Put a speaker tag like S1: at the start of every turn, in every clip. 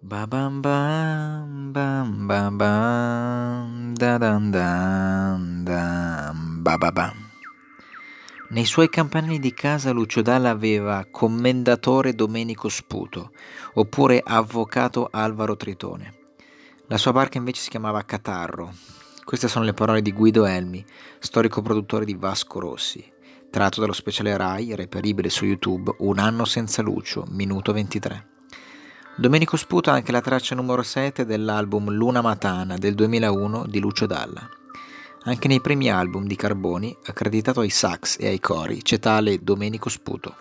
S1: Ba bam bam bam bam bam da dan dan dan ba ba bam. Nei suoi campanili di casa Lucio Dalla aveva commendatore Domenico Sputo oppure avvocato Alvaro Tritone. La sua barca invece si chiamava Catarro. Queste sono le parole di Guido Elmi, storico produttore di Vasco Rossi, tratto dallo speciale Rai, reperibile su YouTube, Un anno senza Lucio, minuto 23. Domenico Sputo ha anche la traccia numero 7 dell'album Luna Matana del 2001 di Lucio Dalla. Anche nei primi album di Carboni, accreditato ai sax e ai cori, c'è tale Domenico Sputo.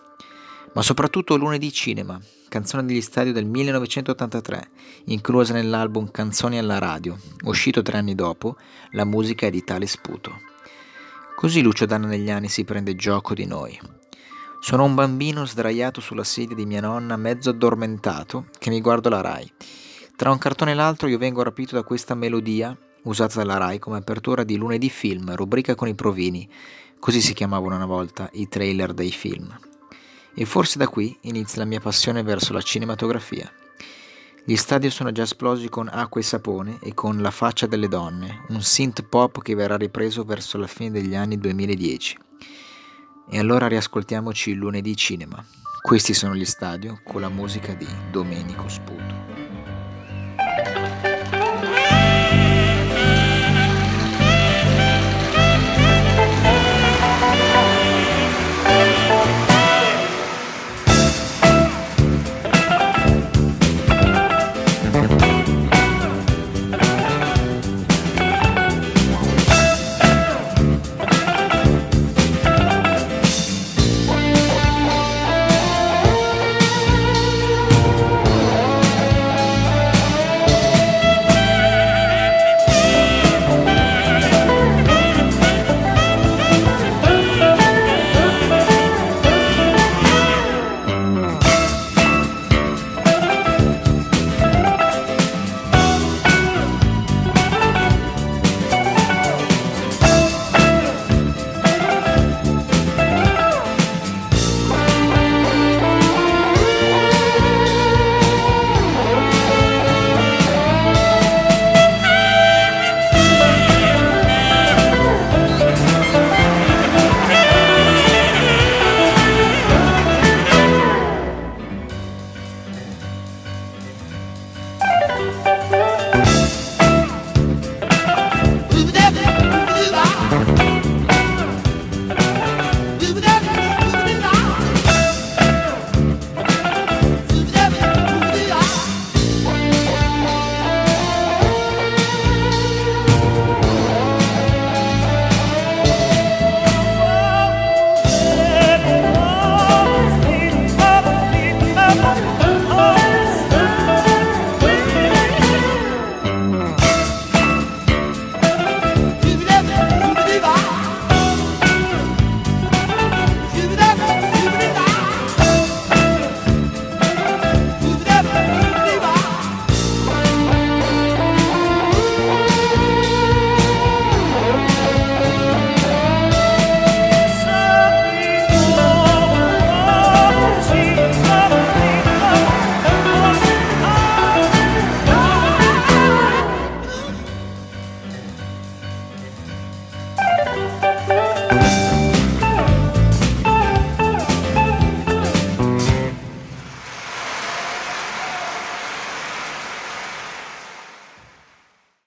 S1: Ma soprattutto Lunedì Cinema, canzone degli stadio del 1983, inclusa nell'album Canzoni alla radio, uscito tre anni dopo, la musica è di tale Sputo. Così Lucio Dalla negli anni si prende gioco di noi, sono un bambino sdraiato sulla sedia di mia nonna, mezzo addormentato, che mi guardo la Rai. Tra un cartone e l'altro io vengo rapito da questa melodia, usata dalla Rai come apertura di Lunedì Film, rubrica con i provini, così si chiamavano una volta i trailer dei film. E forse da qui inizia la mia passione verso la cinematografia. Gli stadi sono già esplosi con Acqua e Sapone e con La faccia delle donne, un synth pop che verrà ripreso verso la fine degli anni 2010. E allora riascoltiamoci il lunedì cinema. Questi sono gli stadio con la musica di Domenico Sputo.